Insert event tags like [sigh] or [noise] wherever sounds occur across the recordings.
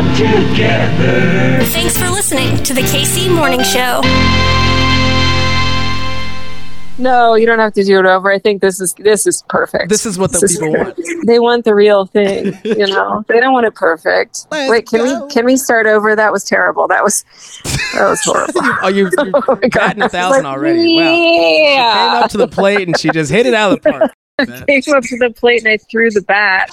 come together. Thanks for listening to the KC Morning Show. No, you don't have to do it over. I think this is this is perfect. This is what the This people want. [laughs] They want the real thing, you know. [laughs] they don't want it perfect. Let's Wait, can go. we can we start over? That was terrible. That was that was horrible. [laughs] Oh, you, you're Oh my batting a thousand Like, already. Wow. Came up to the plate and she just hit it out of the park. I came up to the plate and I threw the bat.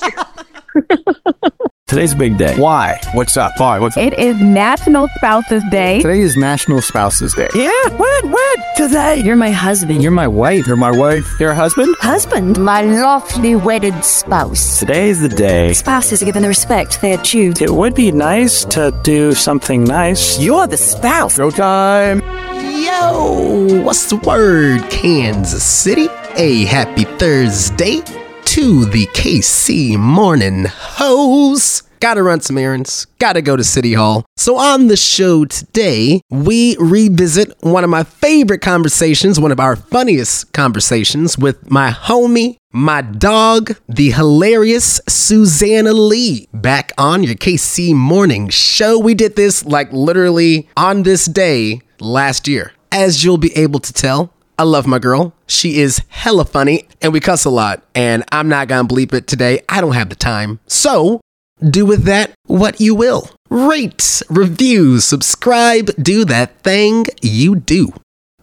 Today's a big day. Why? What's up? Why? What's up? It is National Spouses Day. Today is National Spouses Day. Yeah, what? What? Today? You're my husband. You're my wife. You're my wife. You're a husband? husband. My lovely wedded spouse. Today is the day. Spouses are given the respect they are due. It would be nice to do something nice. You're the spouse. Go time. Yo, what's the word, Kansas City? A happy Thursday to the KC Morning Hoes. Gotta run some errands, gotta go to City Hall. So, on the show today, we revisit one of my favorite conversations, one of our funniest conversations with my homie, my dog, the hilarious Susanna Lee. Back on your KC Morning Show. We did this like literally on this day last year. As you'll be able to tell, I love my girl. She is hella funny and we cuss a lot. And I'm not gonna bleep it today. I don't have the time. So, do with that what you will. Rate, review, subscribe, do that thing you do.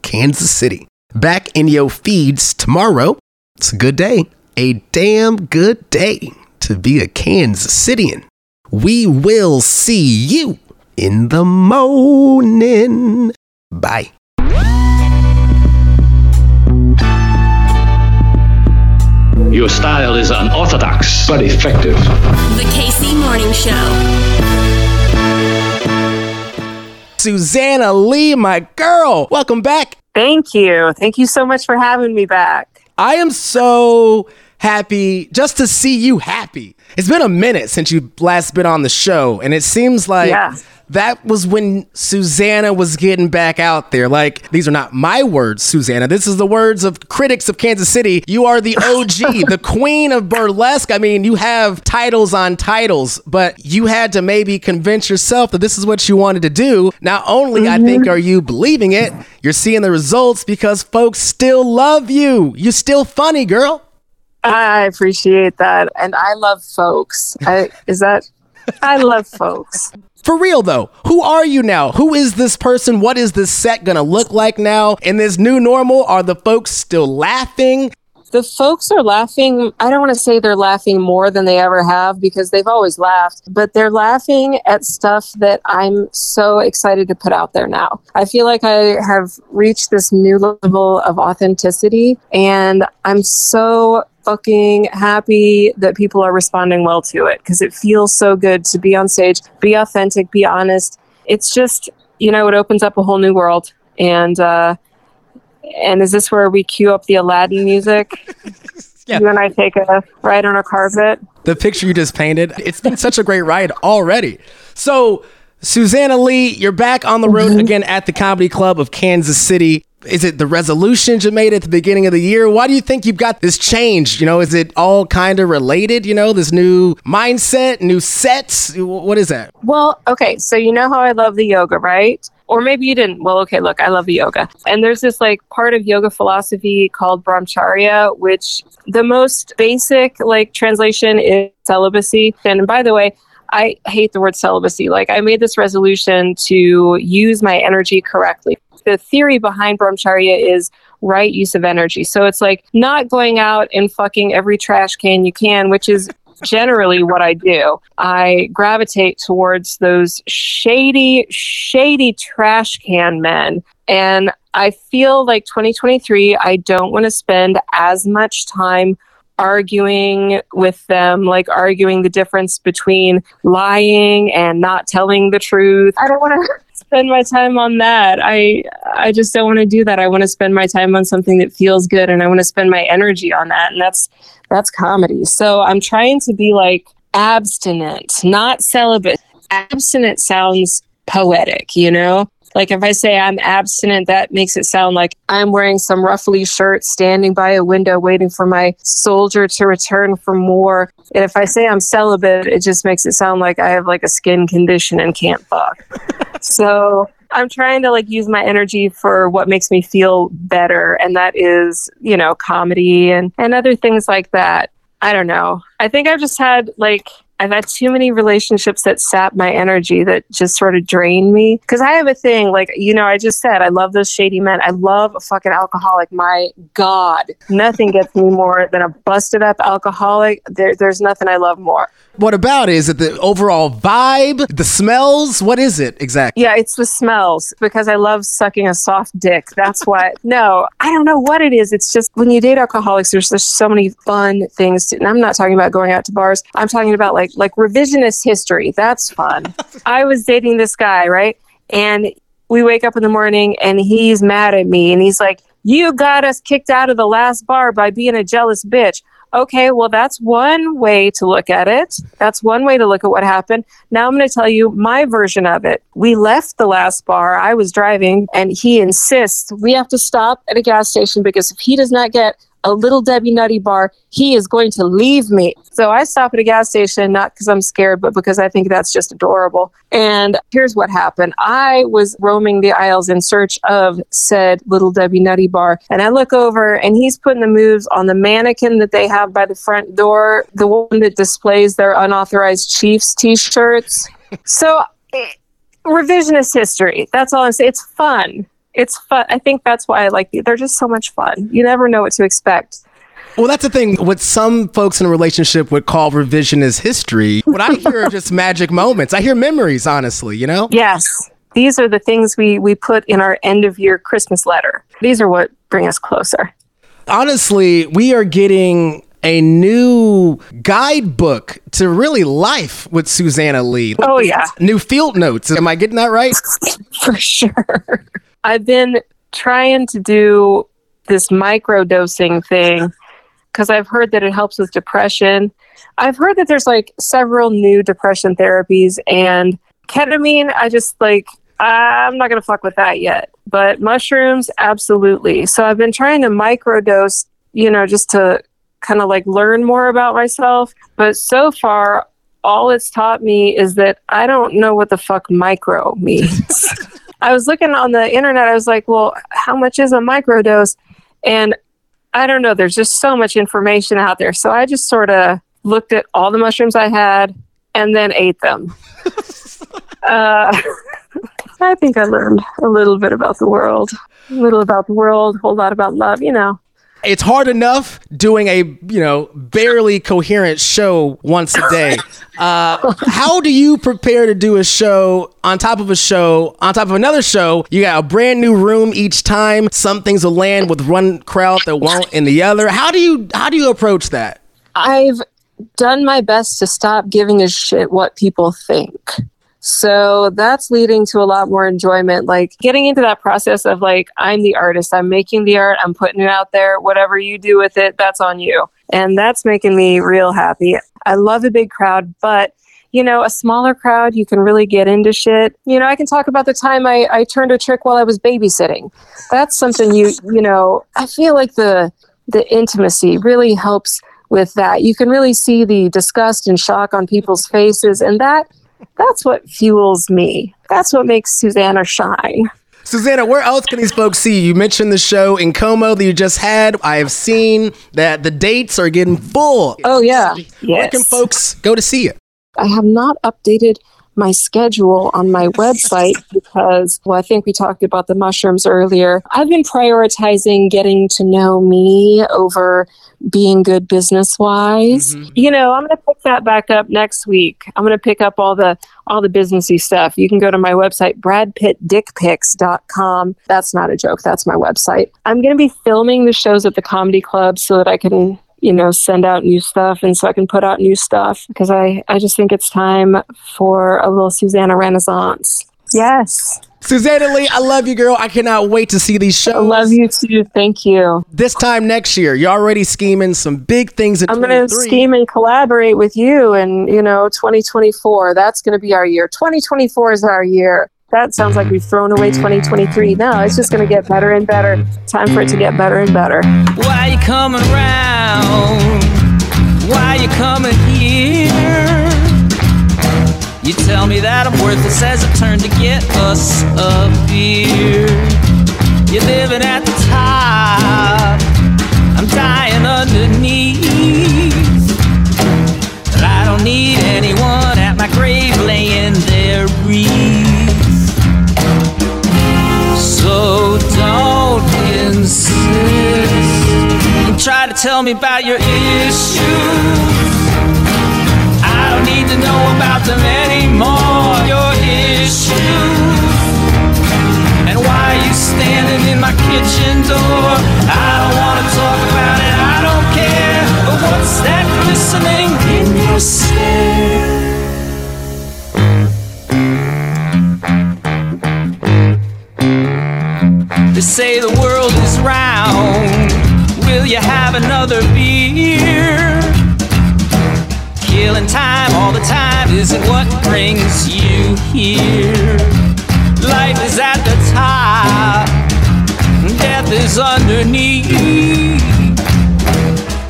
Kansas City. Back in your feeds tomorrow. It's a good day. A damn good day to be a Kansas Citian. We will see you in the morning. Bye. Your style is unorthodox, but effective. The KC Morning Show. Susanna Lee, my girl, welcome back. Thank you. Thank you so much for having me back. I am so happy just to see you happy. It's been a minute since you last been on the show, and it seems like Yeah. that was when Susanna was getting back out there. Like, these are not my words, Susanna. This is the words of critics of Kansas City. You are the OG, [laughs] the queen of burlesque. I mean, you have titles on titles, but you had to maybe convince yourself that this is what you wanted to do. Not only, I think, mm-hmm. are you believing it, you're seeing the results because folks still love you. You're still funny, girl. I appreciate that. And I love folks. I, is that? I love folks. For real though, who are you now? Who is this person? What is this set gonna look like now? In this new normal, are the folks still laughing? The folks are laughing. I don't want to say they're laughing more than they ever have because they've always laughed, but they're laughing at stuff that I'm so excited to put out there now. I feel like I have reached this new level of authenticity and I'm so fucking happy that people are responding well to it because it feels so good to be on stage, be authentic, be honest. It's just, you know, it opens up a whole new world. And, uh, and is this where we cue up the Aladdin music? [laughs] Yeah. You and I take a ride on a carpet. The picture you just painted, it's been such a great ride already. So, Susanna Lee, you're back on the road again at the Comedy Club of Kansas City. Is it the resolutions you made at the beginning of the year? Why do you think you've got this change? You know, is it all kind of related? You know, this new mindset, new sets? What is that? Well, okay, so you know how I love the yoga, right? Or maybe you didn't. Well, okay, look, I love the yoga. And there's this like part of yoga philosophy called brahmacharya, which the most basic like translation is celibacy. And by the way, I hate the word celibacy. Like I made this resolution to use my energy correctly. The theory behind brahmacharya is right use of energy. So it's like not going out and fucking every trash can you can, which is generally what I do. I gravitate towards those shady, shady trash can men. And I feel like 2023, I don't want to spend as much time arguing with them, like arguing the difference between lying and not telling the truth. I don't want to [laughs] spend my time on that. I I just don't want to do that. I want to spend my time on something that feels good and I want to spend my energy on that. And that's that's comedy. So I'm trying to be like abstinent, not celibate. Abstinent sounds poetic, you know? Like if I say I'm abstinent, that makes it sound like I'm wearing some ruffly shirt, standing by a window, waiting for my soldier to return from war. And if I say I'm celibate, it just makes it sound like I have like a skin condition and can't fuck. [laughs] so I'm trying to like use my energy for what makes me feel better, and that is, you know, comedy and and other things like that. I don't know. I think I've just had like I've had too many relationships that sap my energy that just sort of drain me. Because I have a thing, like, you know, I just said, I love those shady men. I love a fucking alcoholic. My God, nothing gets me more than a busted up alcoholic. There, there's nothing I love more. What about it? Is it the overall vibe, the smells? What is it exactly? Yeah, it's the smells because I love sucking a soft dick. That's [laughs] what. no, I don't know what it is. It's just when you date alcoholics, there's just so many fun things. To, and I'm not talking about going out to bars. I'm talking about like like revisionist history. That's fun. I was dating this guy, right? And we wake up in the morning and he's mad at me and he's like, "You got us kicked out of the last bar by being a jealous bitch." Okay, well, that's one way to look at it. That's one way to look at what happened. Now I'm going to tell you my version of it. We left the last bar. I was driving, and he insists we have to stop at a gas station because if he does not get a little Debbie Nutty bar, he is going to leave me. So I stop at a gas station, not because I'm scared, but because I think that's just adorable. And here's what happened I was roaming the aisles in search of said little Debbie Nutty bar. And I look over and he's putting the moves on the mannequin that they have by the front door, the one that displays their unauthorized Chiefs t shirts. [laughs] So, eh, revisionist history. That's all I'm saying. It's fun it's fun. I think that's why I like these. They're just so much fun. You never know what to expect. Well, that's the thing. What some folks in a relationship would call revisionist history. What I hear are just [laughs] magic moments. I hear memories, honestly, you know? Yes. These are the things we, we put in our end of year Christmas letter. These are what bring us closer. Honestly, we are getting a new guidebook to really life with Susanna Lee. Oh, yeah. New field notes. Am I getting that right? [laughs] For sure. I've been trying to do this micro dosing thing because I've heard that it helps with depression. I've heard that there's like several new depression therapies and ketamine. I just like, I'm not going to fuck with that yet. But mushrooms, absolutely. So I've been trying to micro dose, you know, just to kind of like learn more about myself. But so far, all it's taught me is that I don't know what the fuck micro means. [laughs] I was looking on the internet. I was like, well, how much is a microdose? And I don't know. There's just so much information out there. So I just sort of looked at all the mushrooms I had and then ate them. [laughs] uh, I think I learned a little bit about the world, a little about the world, a whole lot about love, you know it's hard enough doing a you know barely coherent show once a day. [laughs] Uh, how do you prepare to do a show on top of a show on top of another show? You got a brand new room each time. Some things will land with one crowd that won't in the other. How do you how do you approach that? I've done my best to stop giving a shit what people think. So that's leading to a lot more enjoyment. Like getting into that process of like, I'm the artist, I'm making the art, I'm putting it out there. Whatever you do with it, that's on you. And that's making me real happy. I love a big crowd, but you know, a smaller crowd, you can really get into shit. You know, I can talk about the time I, I turned a trick while I was babysitting. That's something you, you know, I feel like the, the intimacy really helps with that. You can really see the disgust and shock on people's faces. And that, that's what fuels me. That's what makes Susanna shine. Susanna, where else can these folks see you? You mentioned the show in Como that you just had. I have seen that the dates are getting full. Oh, yeah. Yes. Where can folks go to see it? I have not updated my schedule on my website [laughs] because, well, I think we talked about the mushrooms earlier. I've been prioritizing getting to know me over being good business wise. Mm-hmm. You know, I'm going to pick that back up next week. I'm going to pick up all the all the businessy stuff. You can go to my website bradpittdickpics.com. That's not a joke. That's my website. I'm going to be filming the shows at the comedy club so that I can you know send out new stuff and so i can put out new stuff because i i just think it's time for a little susanna renaissance yes Susanna Lee, I love you, girl. I cannot wait to see these shows. I love you too. Thank you. This time next year, you're already scheming some big things. I'm going to scheme and collaborate with you, and you know, 2024. That's going to be our year. 2024 is our year. that sounds like we've thrown away 2023. No, it's just going to get better and better. Time for it to get better and better. Why you coming around? Why you coming here? You tell me that I'm worthless as a turn to get us a beer. You're living at the top, I'm dying underneath. But I don't need anyone at my grave laying their wreath. So don't insist and try to tell me about your issues. Say the world is round. Will you have another beer? Killing time all the time isn't what brings you here. Life is at the top, death is underneath.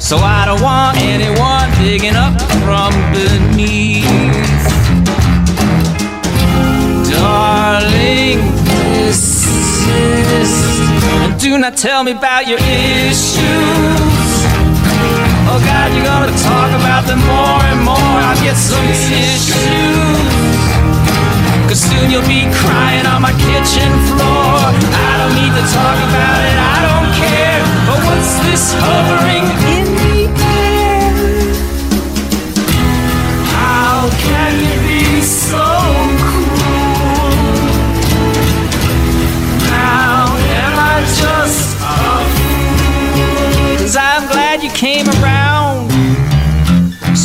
So I don't want anyone digging up from beneath. Not tell me about your issues. Oh God, you're gonna talk about them more and more. I'll get some tissues. Cause soon you'll be crying on my kitchen floor. I don't need to talk about it, I don't care. But what's this hovering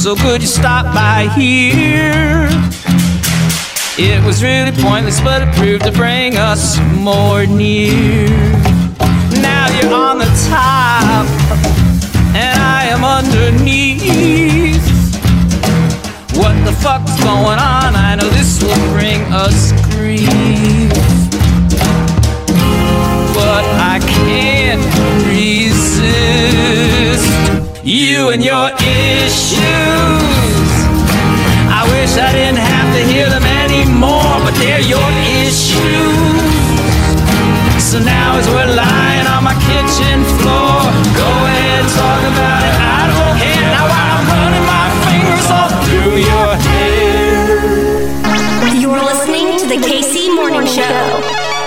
So could you stop by here? It was really pointless, but it proved to bring us more near. Now you're on the top, and I am underneath. What the fuck's going on? I know this will bring us grief. You and your issues. I wish I didn't have to hear them anymore, but they're your issues. So now as we're lying on my kitchen floor, go ahead, talk about it. I don't care. Now I'm running my fingers all through your hair. You're listening to the KC Morning Show.